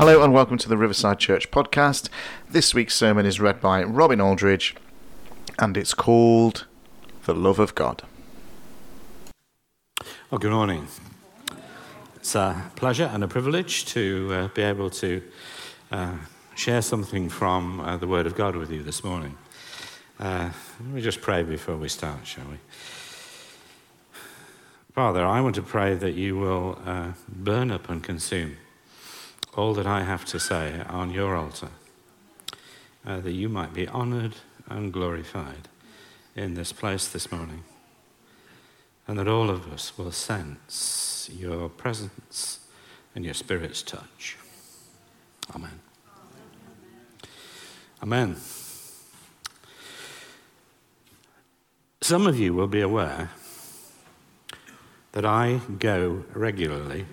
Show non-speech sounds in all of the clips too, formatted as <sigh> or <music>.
Hello and welcome to the Riverside Church podcast. This week's sermon is read by Robin Aldridge and it's called The Love of God. Well, good morning. It's a pleasure and a privilege to uh, be able to uh, share something from uh, the Word of God with you this morning. Uh, let me just pray before we start, shall we? Father, I want to pray that you will uh, burn up and consume all that I have to say on your altar, uh, that you might be honored and glorified in this place this morning and that all of us will sense your presence and your Spirit's touch. Amen. Amen. Some of you will be aware that I go regularly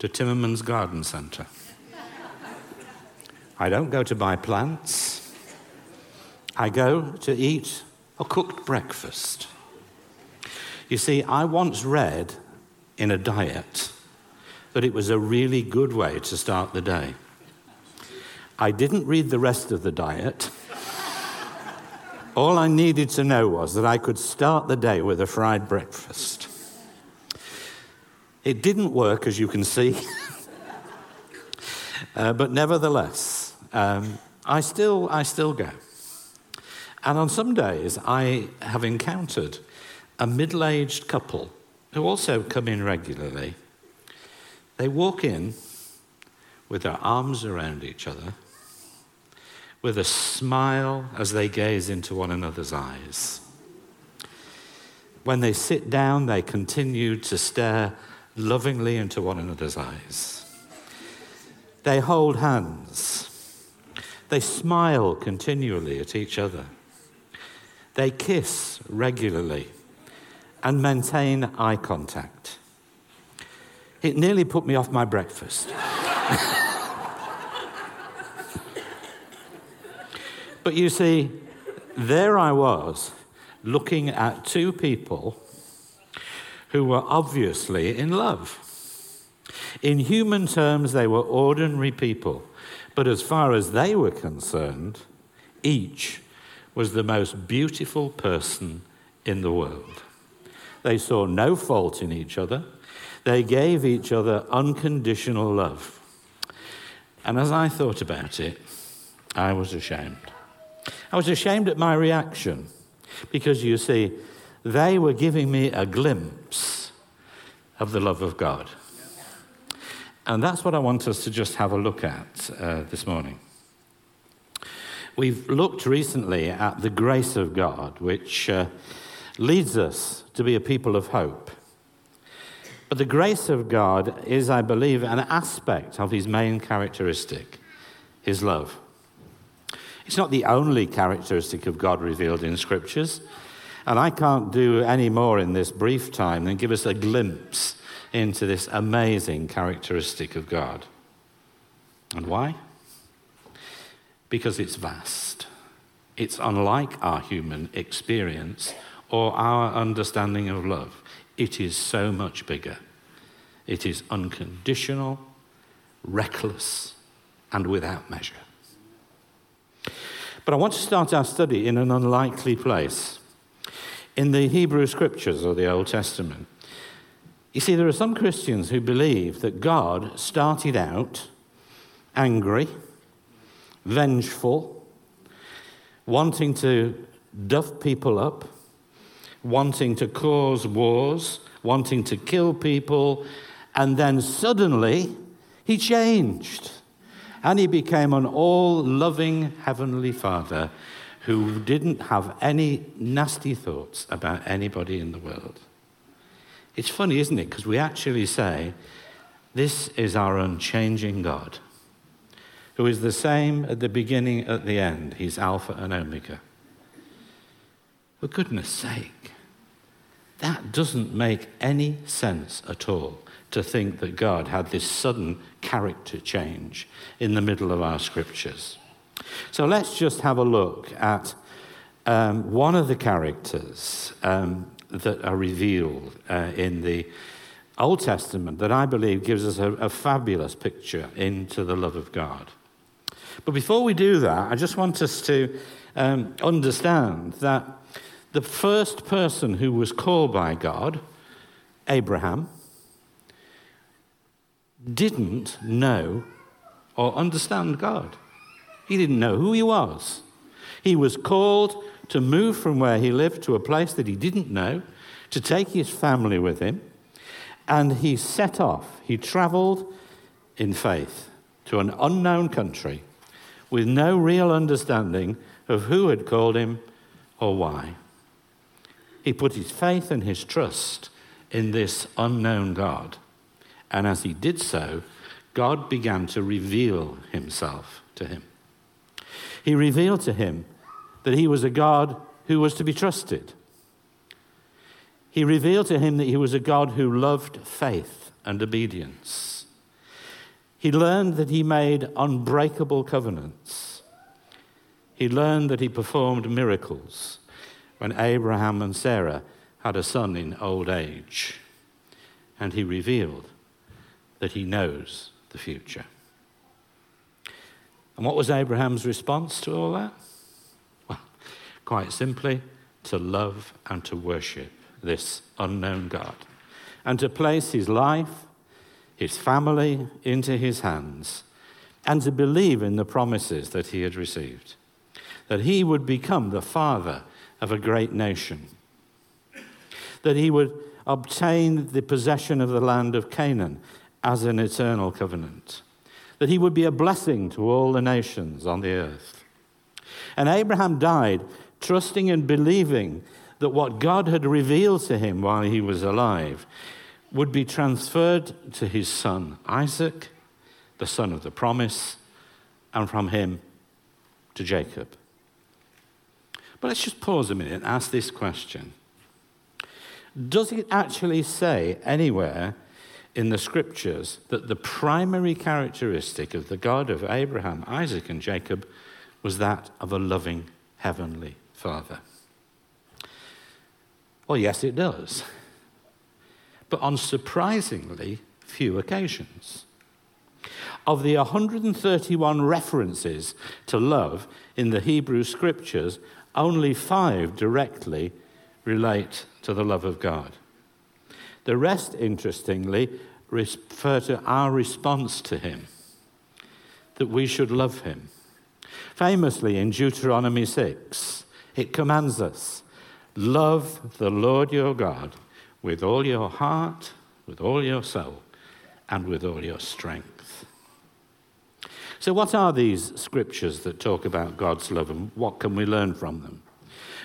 to Timmerman's Garden Centre. I don't go to buy plants. I go to eat a cooked breakfast. You see, I once read in a diet that it was a really good way to start the day. I didn't read the rest of the diet. All I needed to know was that I could start the day with a fried breakfast. It didn't work, as you can see, <laughs> uh, but nevertheless, um, I, still, I still go. And on some days, I have encountered a middle aged couple who also come in regularly. They walk in with their arms around each other, with a smile as they gaze into one another's eyes. When they sit down, they continue to stare lovingly into one another's eyes. They hold hands. They smile continually at each other. They kiss regularly and maintain eye contact. It nearly put me off my breakfast. <laughs> but you see, there I was looking at two people who were obviously in love. In human terms, they were ordinary people, but as far as they were concerned, each was the most beautiful person in the world. They saw no fault in each other. They gave each other unconditional love. And as I thought about it, I was ashamed. I was ashamed at my reaction because you see, they were giving me a glimpse of the love of God. And that's what I want us to just have a look at uh, this morning. We've looked recently at the grace of God, which uh, leads us to be a people of hope. But the grace of God is, I believe, an aspect of his main characteristic, his love. It's not the only characteristic of God revealed in scriptures, and I can't do any more in this brief time than give us a glimpse into this amazing characteristic of God. And why? Because it's vast. It's unlike our human experience or our understanding of love. It is so much bigger. It is unconditional, reckless, and without measure. But I want to start our study in an unlikely place. In the Hebrew Scriptures or the Old Testament. You see, there are some Christians who believe that God started out angry, vengeful, wanting to duff people up, wanting to cause wars, wanting to kill people, and then suddenly he changed. And he became an all loving Heavenly Father who didn't have any nasty thoughts about anybody in the world. It's funny, isn't it? Because we actually say, This is our unchanging God, who is the same at the beginning, at the end. He's Alpha and Omega. For goodness sake, that doesn't make any sense at all to think that God had this sudden character change in the middle of our scriptures. So let's just have a look at um, one of the characters um, that are revealed uh, in the Old Testament that I believe gives us a, a fabulous picture into the love of God. But before we do that, I just want us to um, understand that the first person who was called by God, Abraham, didn't know or understand God. He didn't know who he was. He was called to move from where he lived to a place that he didn't know, to take his family with him, and he set off. He traveled in faith to an unknown country with no real understanding of who had called him or why. He put his faith and his trust in this unknown God. And as he did so, God began to reveal himself to him. He revealed to him that he was a God who was to be trusted. He revealed to him that he was a God who loved faith and obedience. He learned that he made unbreakable covenants. He learned that he performed miracles when Abraham and Sarah had a son in old age. And he revealed that he knows the future. And what was Abraham's response to all that? Well, quite simply, to love and to worship this unknown God, and to place his life, his family into his hands, and to believe in the promises that he had received, that he would become the father of a great nation, that he would obtain the possession of the land of Canaan as an eternal covenant, that he would be a blessing to all the nations on the earth. And Abraham died trusting and believing that what God had revealed to him while he was alive would be transferred to his son Isaac, the son of the promise, and from him to Jacob. But let's just pause a minute and ask this question Does it actually say anywhere in the scriptures that the primary characteristic of the God of Abraham, Isaac, and Jacob was that of a loving heavenly Father? Well, yes, it does. But on surprisingly few occasions. Of the 131 references to love in the Hebrew scriptures, only five directly relate to the love of God. The rest, interestingly, refer to our response to Him, that we should love Him. Famously in Deuteronomy 6, it commands us love the Lord your God with all your heart, with all your soul, and with all your strength. So, what are these scriptures that talk about God's love and what can we learn from them?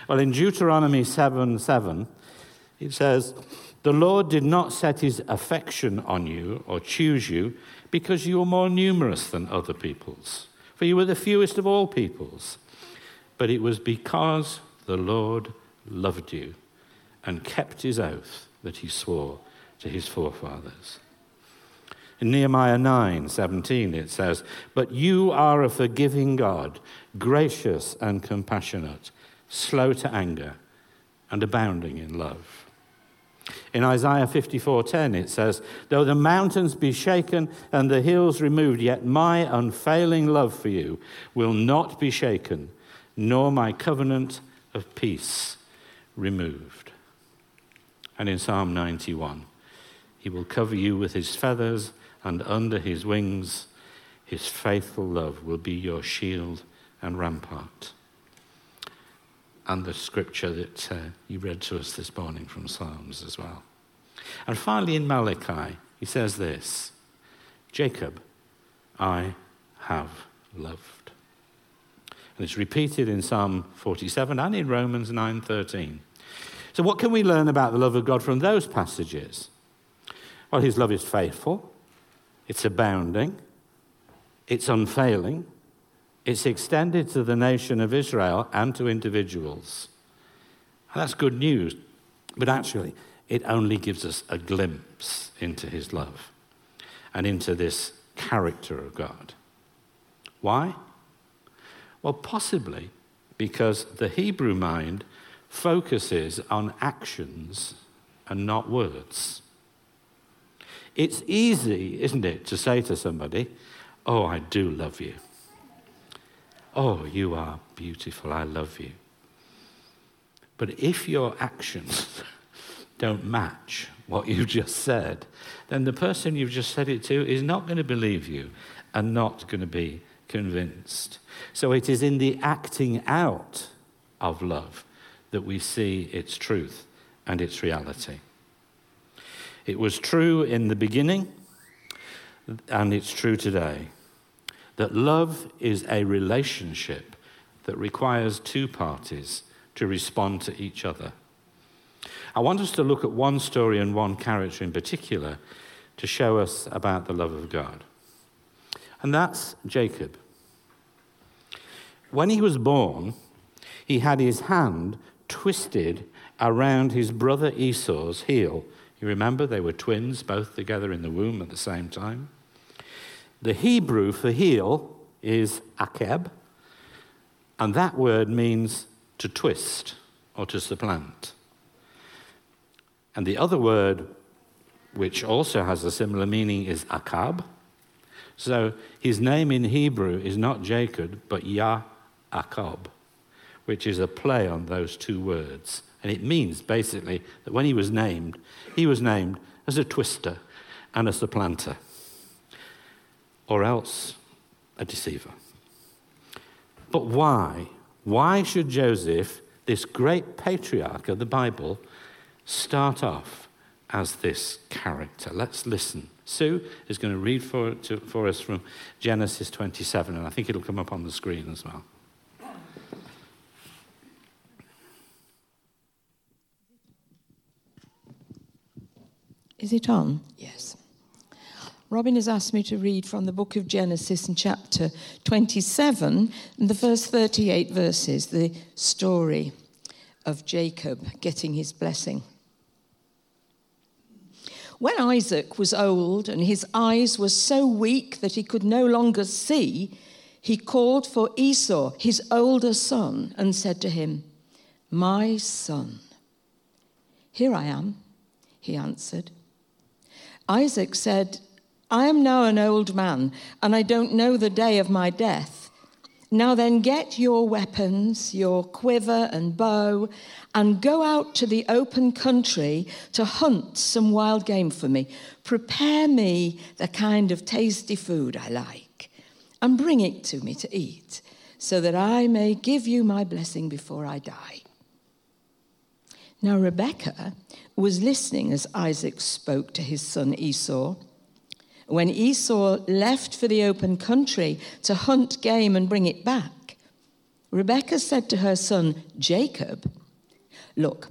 Well, in Deuteronomy 7 7, it says, The Lord did not set his affection on you or choose you because you were more numerous than other peoples, for you were the fewest of all peoples. But it was because the Lord loved you and kept his oath that he swore to his forefathers. In Nehemiah 9 17, it says, But you are a forgiving God, gracious and compassionate, slow to anger, and abounding in love. In Isaiah 54:10 it says, "Though the mountains be shaken and the hills removed, yet my unfailing love for you will not be shaken, nor my covenant of peace removed." And in Psalm 91, he will cover you with his feathers and under his wings, his faithful love will be your shield and rampart. And the scripture that uh, you read to us this morning from Psalms as well. And finally, in Malachi, he says this Jacob, I have loved. And it's repeated in Psalm 47 and in Romans 9:13. So what can we learn about the love of God from those passages? Well, his love is faithful it's abounding, it's unfailing, it's extended to the nation of Israel and to individuals. And that's good news, but actually, it only gives us a glimpse into his love and into this character of God. Why? Well, possibly because the Hebrew mind focuses on actions and not words. It's easy, isn't it, to say to somebody, Oh, I do love you. Oh, you are beautiful. I love you. But if your actions <laughs> don't match what you've <laughs> just said, then the person you've just said it to is not going to believe you and not going to be convinced. So it is in the acting out of love that we see its truth and its reality. It was true in the beginning, and it's true today, that love is a relationship that requires two parties to respond to each other. I want us to look at one story and one character in particular to show us about the love of God. And that's Jacob. When he was born, he had his hand twisted around his brother Esau's heel. You remember they were twins, both together in the womb at the same time. The Hebrew for heel is akeb, and that word means to twist or to supplant. And the other word, which also has a similar meaning, is akab. So his name in Hebrew is not Jacob, but Yah Akab, which is a play on those two words. And it means basically that when he was named, he was named as a twister and a supplanter, or else a deceiver. But why? Why should Joseph, this great patriarch of the Bible, start off as this character? Let's listen. Sue is going to read for, to, for us from Genesis 27, and I think it'll come up on the screen as well. Is it on? Yes. Robin has asked me to read from the book of Genesis in chapter 27, and the first 38 verses, the story of Jacob getting his blessing. When Isaac was old and his eyes were so weak that he could no longer see, he called for Esau, his older son, and said to him, My son. Here I am, he answered. Isaac said, I am now an old man, and I don't know the day of my death. Now then, get your weapons, your quiver and bow, and go out to the open country to hunt some wild game for me. Prepare me the kind of tasty food I like, and bring it to me to eat, so that I may give you my blessing before I die. Now, Rebekah was listening as Isaac spoke to his son Esau. When Esau left for the open country to hunt game and bring it back, Rebekah said to her son Jacob, Look,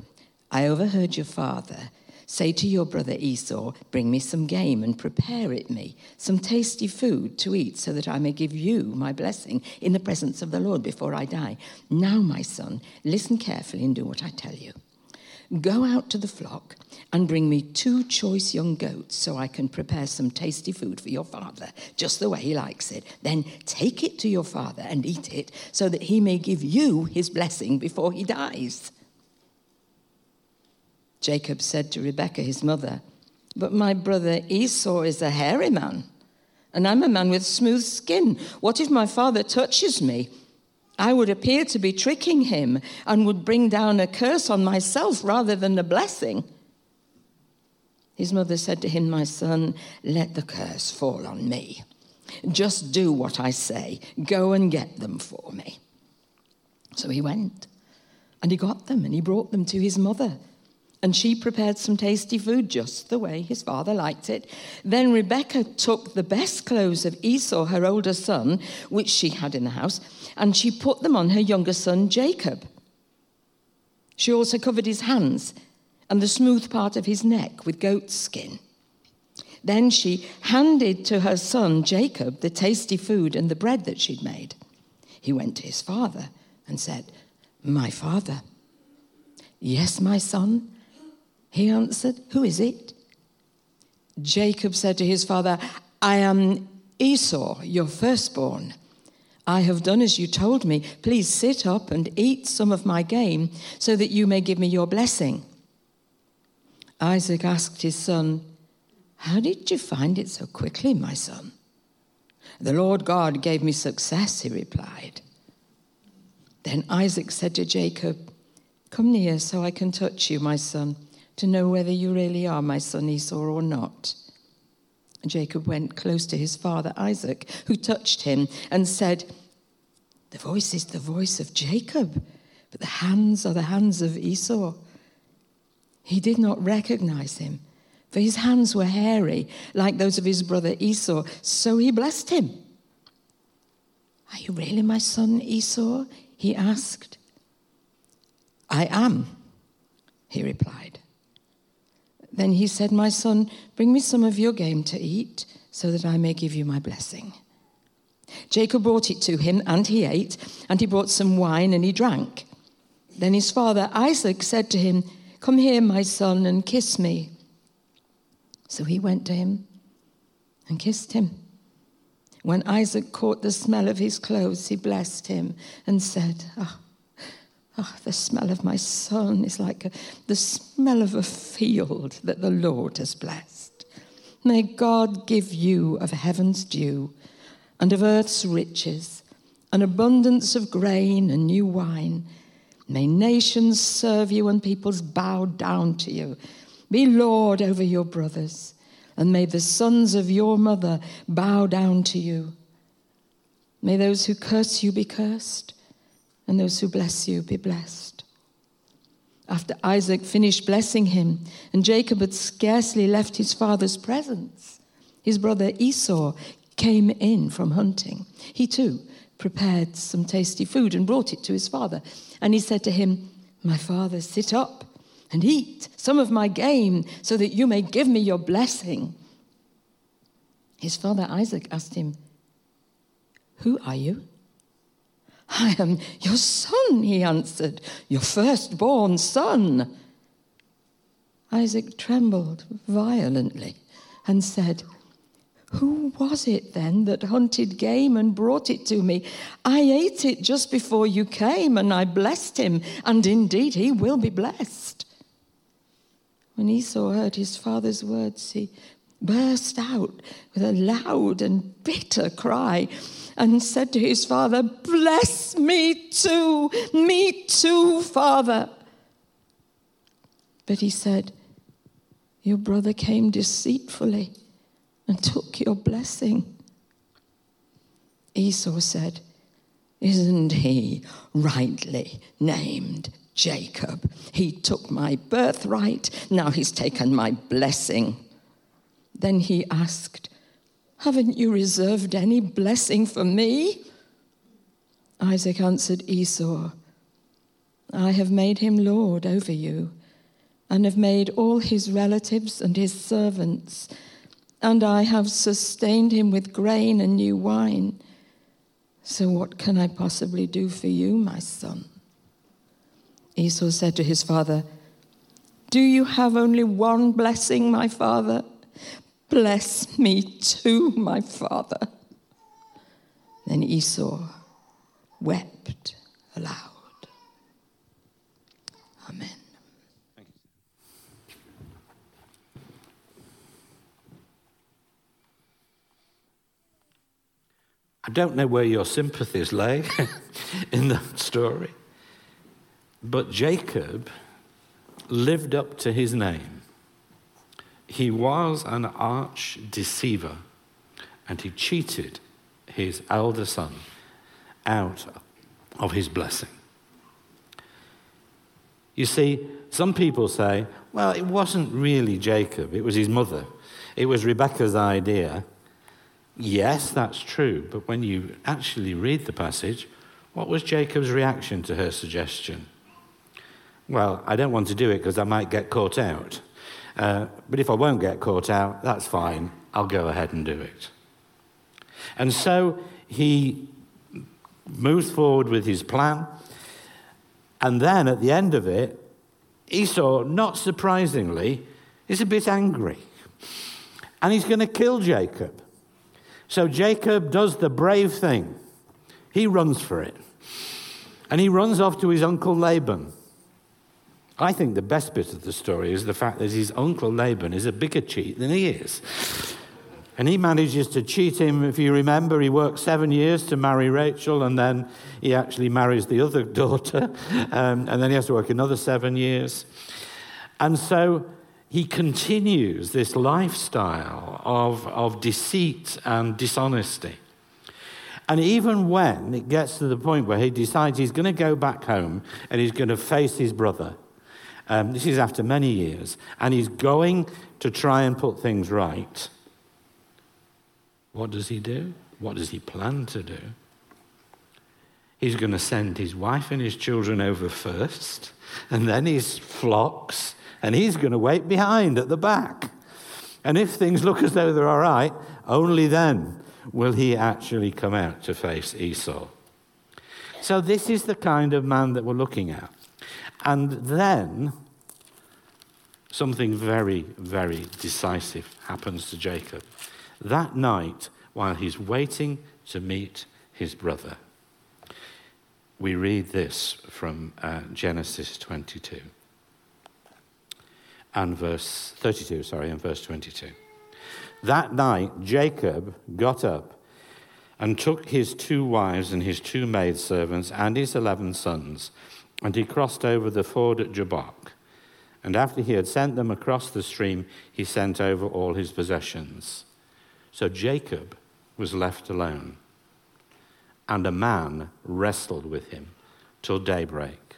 I overheard your father say to your brother Esau, Bring me some game and prepare it me, some tasty food to eat, so that I may give you my blessing in the presence of the Lord before I die. Now, my son, listen carefully and do what I tell you. Go out to the flock and bring me two choice young goats so I can prepare some tasty food for your father, just the way he likes it. Then take it to your father and eat it so that he may give you his blessing before he dies. Jacob said to Rebekah, his mother, But my brother Esau is a hairy man, and I'm a man with smooth skin. What if my father touches me? I would appear to be tricking him and would bring down a curse on myself rather than a blessing. His mother said to him, My son, let the curse fall on me. Just do what I say. Go and get them for me. So he went and he got them and he brought them to his mother. And she prepared some tasty food just the way his father liked it. Then Rebekah took the best clothes of Esau, her older son, which she had in the house, and she put them on her younger son Jacob. She also covered his hands and the smooth part of his neck with goat skin. Then she handed to her son Jacob the tasty food and the bread that she'd made. He went to his father and said, My father. Yes, my son. He answered, Who is it? Jacob said to his father, I am Esau, your firstborn. I have done as you told me. Please sit up and eat some of my game so that you may give me your blessing. Isaac asked his son, How did you find it so quickly, my son? The Lord God gave me success, he replied. Then Isaac said to Jacob, Come near so I can touch you, my son, to know whether you really are my son Esau or not. Jacob went close to his father Isaac, who touched him and said, The voice is the voice of Jacob, but the hands are the hands of Esau. He did not recognize him, for his hands were hairy, like those of his brother Esau, so he blessed him. Are you really my son Esau? he asked. I am, he replied. Then he said, My son, bring me some of your game to eat, so that I may give you my blessing. Jacob brought it to him, and he ate, and he brought some wine, and he drank. Then his father Isaac said to him, Come here, my son, and kiss me. So he went to him and kissed him. When Isaac caught the smell of his clothes, he blessed him and said, oh, oh the smell of my son is like a, the smell of a field that the Lord has blessed. May God give you of heaven's dew and of earth's riches, an abundance of grain and new wine May nations serve you and peoples bow down to you. Be Lord over your brothers, and may the sons of your mother bow down to you. May those who curse you be cursed, and those who bless you be blessed. After Isaac finished blessing him, and Jacob had scarcely left his father's presence, his brother Esau came in from hunting. He too prepared some tasty food and brought it to his father. And he said to him, My father, sit up and eat some of my game so that you may give me your blessing. His father Isaac asked him, Who are you? I am your son, he answered, your firstborn son. Isaac trembled violently and said, who was it then that hunted game and brought it to me? I ate it just before you came, and I blessed him, and indeed he will be blessed. When Esau heard his father's words, he burst out with a loud and bitter cry and said to his father, Bless me too, me too, father. But he said, Your brother came deceitfully and took your blessing. Esau said, Isn't he rightly named Jacob? He took my birthright, now he's taken my blessing. Then he asked, Haven't you reserved any blessing for me? Isaac answered Esau, I have made him lord over you, and have made all his relatives and his servants and I have sustained him with grain and new wine. So, what can I possibly do for you, my son? Esau said to his father, Do you have only one blessing, my father? Bless me too, my father. Then Esau wept aloud. Amen. I don't know where your sympathies lay <laughs> in that story, but Jacob lived up to his name. He was an arch deceiver, and he cheated his elder son out of his blessing. You see, some people say, well, it wasn't really Jacob, it was his mother. It was Rebecca's idea Yes, that's true, but when you actually read the passage, what was Jacob's reaction to her suggestion? Well, I don't want to do it because I might get caught out. Uh, but if I won't get caught out, that's fine. I'll go ahead and do it. And so he moves forward with his plan. And then at the end of it, Esau, not surprisingly, is a bit angry. And he's going to kill Jacob. So Jacob does the brave thing. He runs for it. And he runs off to his uncle Laban. I think the best bit of the story is the fact that his uncle Laban is a bigger cheat than he is. And he manages to cheat him. If you remember, he worked seven years to marry Rachel, and then he actually marries the other <laughs> daughter, um, and then he has to work another seven years. And so he continues this lifestyle of, of deceit and dishonesty. And even when it gets to the point where he decides he's going to go back home and he's going to face his brother, um, this is after many years, and he's going to try and put things right. What does he do? What does he plan to do? He's going to send his wife and his children over first, and then his flocks, and he's going to wait behind at the back. And if things look as though they're all right, only then will he actually come out to face Esau. So, this is the kind of man that we're looking at. And then something very, very decisive happens to Jacob. That night, while he's waiting to meet his brother, we read this from uh, Genesis 22 and verse 32, sorry, and verse 22. That night, Jacob got up and took his two wives and his two maidservants and his eleven sons and he crossed over the ford at Jabbok. And after he had sent them across the stream, he sent over all his possessions. So Jacob was left alone, and a man wrestled with him till daybreak.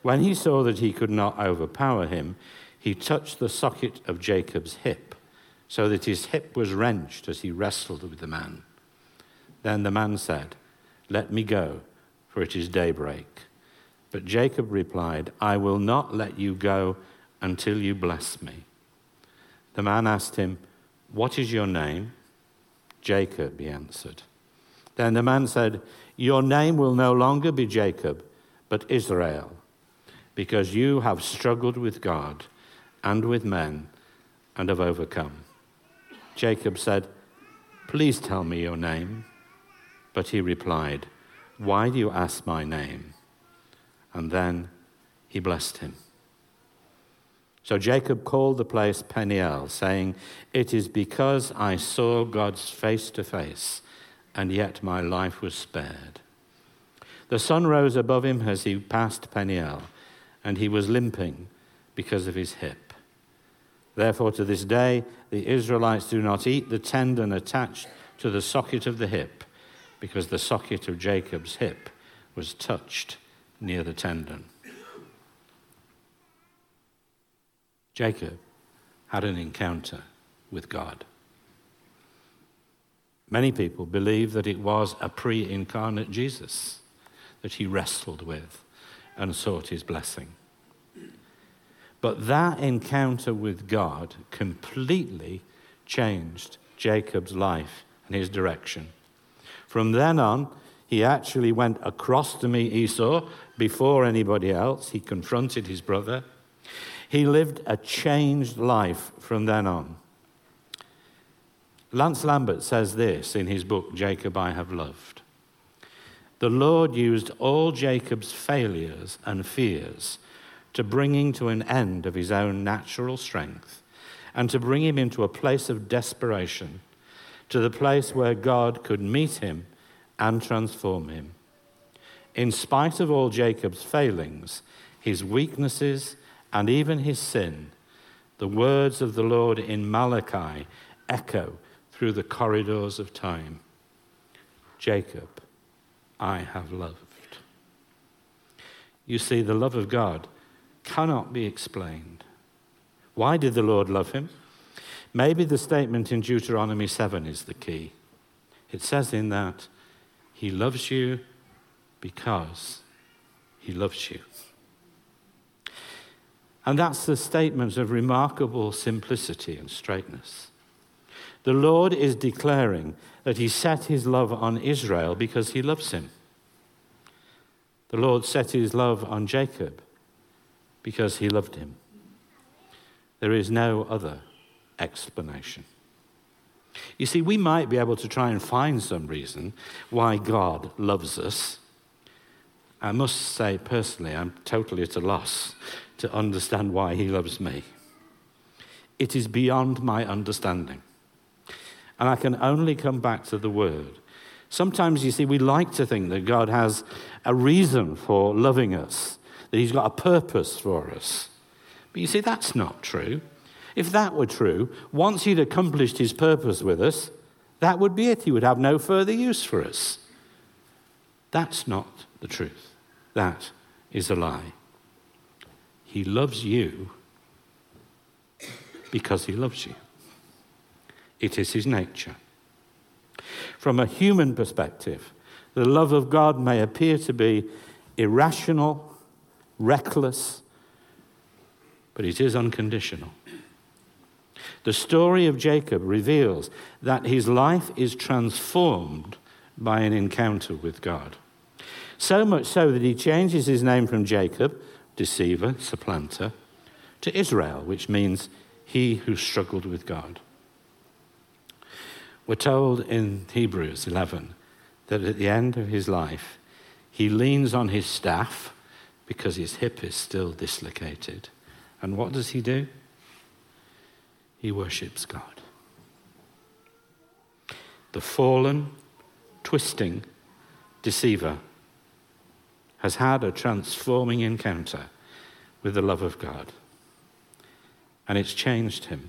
When he saw that he could not overpower him, he touched the socket of Jacob's hip, so that his hip was wrenched as he wrestled with the man. Then the man said, Let me go, for it is daybreak. But Jacob replied, I will not let you go until you bless me. The man asked him, What is your name? Jacob, he answered. Then the man said, Your name will no longer be Jacob, but Israel, because you have struggled with God and with men and have overcome. Jacob said, Please tell me your name. But he replied, Why do you ask my name? And then he blessed him. So Jacob called the place Peniel, saying, It is because I saw God's face to face, and yet my life was spared. The sun rose above him as he passed Peniel, and he was limping because of his hip. Therefore, to this day, the Israelites do not eat the tendon attached to the socket of the hip, because the socket of Jacob's hip was touched near the tendon. Jacob had an encounter with God. Many people believe that it was a pre incarnate Jesus that he wrestled with and sought his blessing. But that encounter with God completely changed Jacob's life and his direction. From then on, he actually went across to meet Esau before anybody else. He confronted his brother. He lived a changed life from then on. Lance Lambert says this in his book, Jacob I Have Loved. The Lord used all Jacob's failures and fears to bringing to an end of his own natural strength and to bring him into a place of desperation, to the place where God could meet him and transform him. In spite of all Jacob's failings, his weaknesses, and even his sin, the words of the Lord in Malachi echo through the corridors of time Jacob, I have loved. You see, the love of God cannot be explained. Why did the Lord love him? Maybe the statement in Deuteronomy 7 is the key. It says in that, he loves you because he loves you. And that's the statement of remarkable simplicity and straightness. The Lord is declaring that he set his love on Israel because he loves him. The Lord set his love on Jacob because he loved him. There is no other explanation. You see, we might be able to try and find some reason why God loves us. I must say personally, I'm totally at a loss to understand why he loves me. It is beyond my understanding. And I can only come back to the Word. Sometimes, you see, we like to think that God has a reason for loving us, that He's got a purpose for us. But you see, that's not true. If that were true, once He'd accomplished His purpose with us, that would be it. He would have no further use for us. That's not the truth. That is a lie. He loves you because He loves you. It is His nature. From a human perspective, the love of God may appear to be irrational, reckless, but it is unconditional. The story of Jacob reveals that his life is transformed by an encounter with God. So much so that he changes his name from Jacob, deceiver, supplanter, to Israel, which means he who struggled with God. We're told in Hebrews 11 that at the end of his life, he leans on his staff because his hip is still dislocated. And what does he do? He worships God. The fallen, twisting deceiver has had a transforming encounter with the love of God. And it's changed him.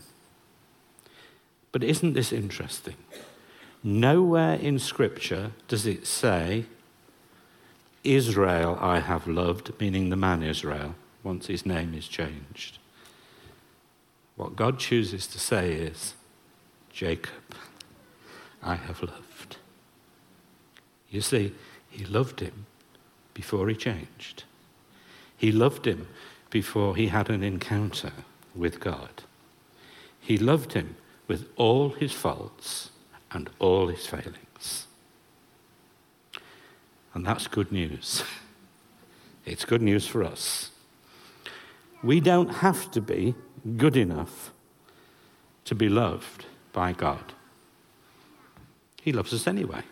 But isn't this interesting? Nowhere in Scripture does it say, Israel I have loved, meaning the man Israel, once his name is changed. What God chooses to say is, Jacob, I have loved. You see, he loved him before he changed. He loved him before he had an encounter with God. He loved him with all his faults and all his failings. And that's good news. <laughs> It's good news for us. We don't have to be good enough to be loved by God. He loves us anyway,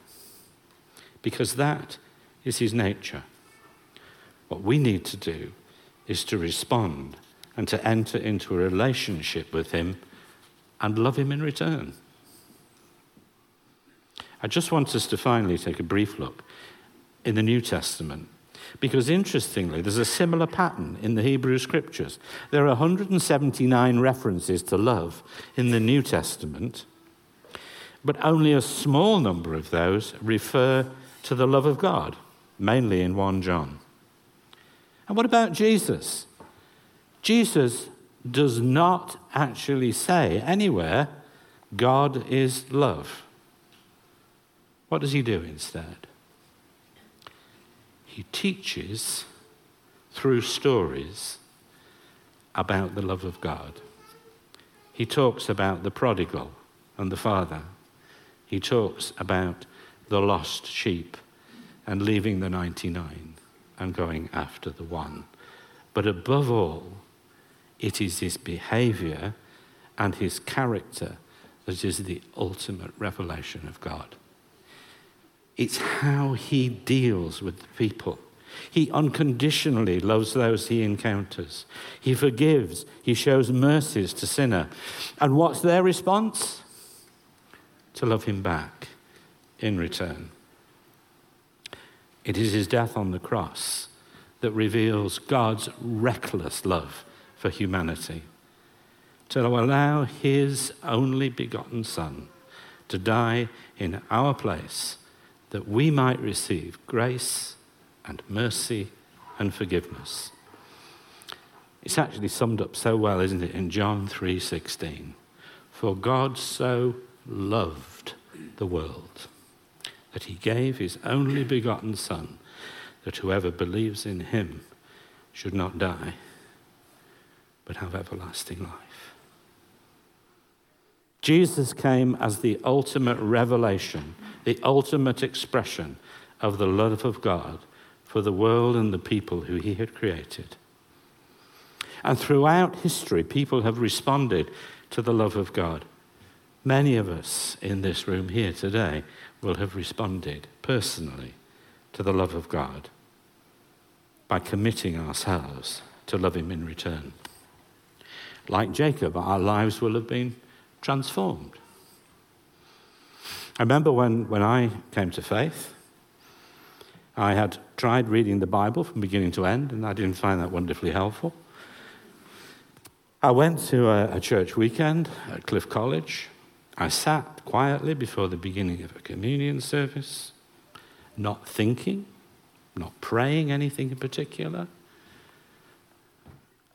because that is his nature. What we need to do is to respond and to enter into a relationship with him and love him in return. I just want us to finally take a brief look in the New Testament. Because interestingly, there's a similar pattern in the Hebrew scriptures. There are 179 references to love in the New Testament, but only a small number of those refer to the love of God, mainly in 1 John. And what about Jesus? Jesus does not actually say anywhere, God is love. What does he do instead? He teaches through stories about the love of God. He talks about the prodigal and the father. He talks about the lost sheep and leaving the 99 and going after the one. But above all, it is his behavior and his character that is the ultimate revelation of God. It's how he deals with the people. He unconditionally loves those he encounters. He forgives. He shows mercies to sinner. And what's their response? To love him back in return. It is his death on the cross that reveals God's reckless love for humanity, to allow his only begotten Son to die in our place that we might receive grace and mercy and forgiveness. It's actually summed up so well, isn't it, in John 3:16. For God so loved the world that he gave his only begotten son that whoever believes in him should not die but have everlasting life. Jesus came as the ultimate revelation, the ultimate expression of the love of God for the world and the people who he had created. And throughout history, people have responded to the love of God. Many of us in this room here today will have responded personally to the love of God. by committing ourselves to love Him in return. Like Jacob, our lives will have been transformed. I remember when, when I came to faith, I had tried reading the Bible from beginning to end, and I didn't find that wonderfully helpful. I went to a, a church weekend at Cliff College. I sat quietly before the beginning of a communion service, not thinking, not praying anything in particular.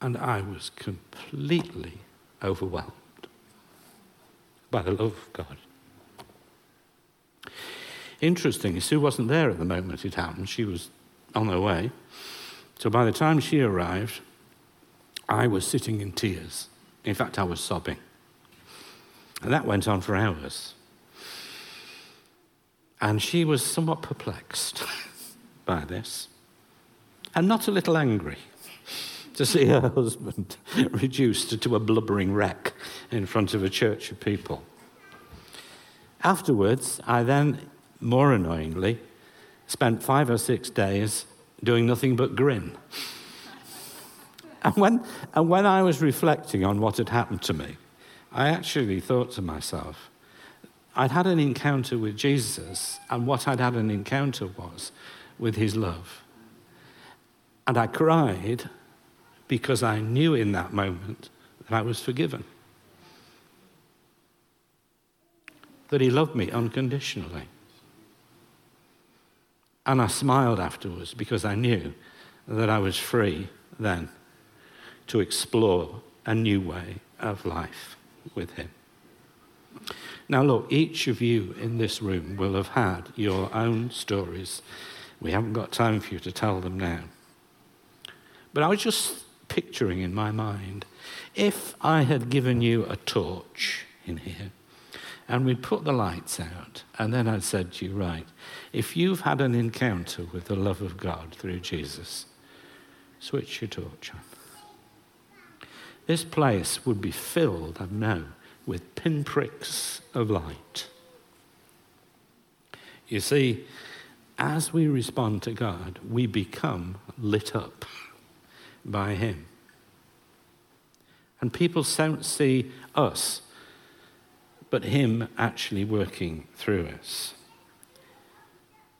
And I was completely overwhelmed by the love of God. Interesting, Sue wasn't there at the moment it happened. She was on her way. So by the time she arrived, I was sitting in tears. In fact, I was sobbing. And that went on for hours. And she was somewhat perplexed <laughs> by this, and not a little angry to see her husband <laughs> reduced to a blubbering wreck in front of a church of people. Afterwards, I then, more annoyingly, spent five or six days doing nothing but grin. <laughs> And when, and when I was reflecting on what had happened to me, I actually thought to myself, I'd had an encounter with Jesus, and what I'd had an encounter was with his love. And I cried because I knew in that moment that I was forgiven. That he loved me unconditionally. And I smiled afterwards because I knew that I was free then to explore a new way of life with him. Now, look, each of you in this room will have had your own stories. We haven't got time for you to tell them now. But I was just picturing in my mind if I had given you a torch in here and we'd put the lights out, and then I'd said to you, right, if you've had an encounter with the love of God through Jesus, switch your torch on. This place would be filled, I know, with pinpricks of light. You see, as we respond to God, we become lit up by Him. And people don't see us, but Him actually working through us.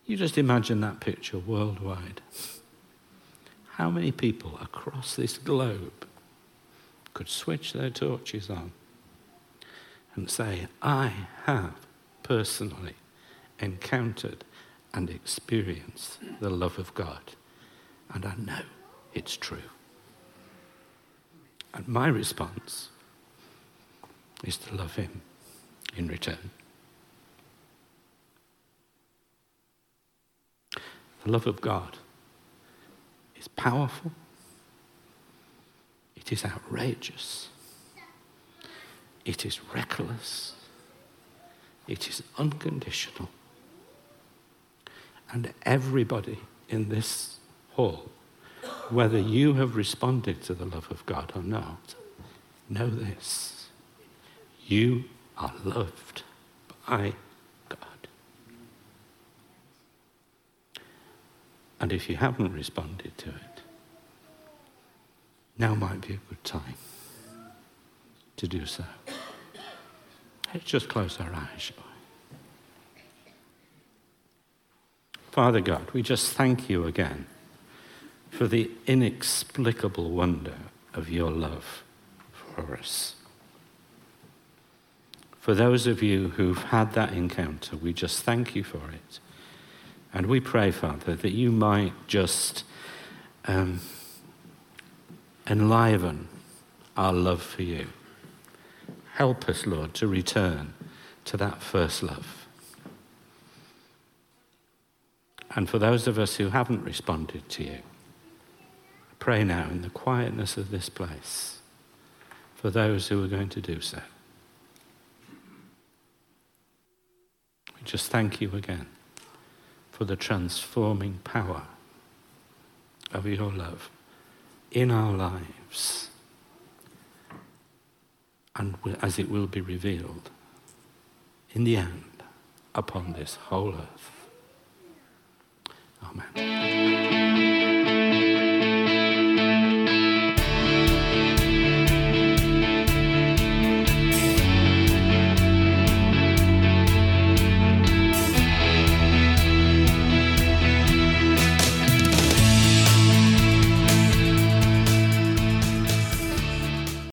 You just imagine that picture worldwide. How many people across this globe could switch their torches on and say, I have personally encountered and experienced the love of God, and I know it's true. And my response is to love Him in return. The love of God is powerful, it is outrageous, it is reckless, it is unconditional. And everybody in this hall whether you have responded to the love of God or not, know this. You are loved by God. And if you haven't responded to it, now might be a good time to do so. Let's just close our eyes, shall we? Father God, we just thank you again for the inexplicable wonder of your love for us. For those of you who've had that encounter, we just thank you for it. And we pray, Father, that you might just um, enliven our love for you. Help us, Lord, to return to that first love. And for those of us who haven't responded to you, pray now in the quietness of this place for those who are going to do so. We just thank you again for the transforming power of your love in our lives and as it will be revealed in the end upon this whole earth. Amen.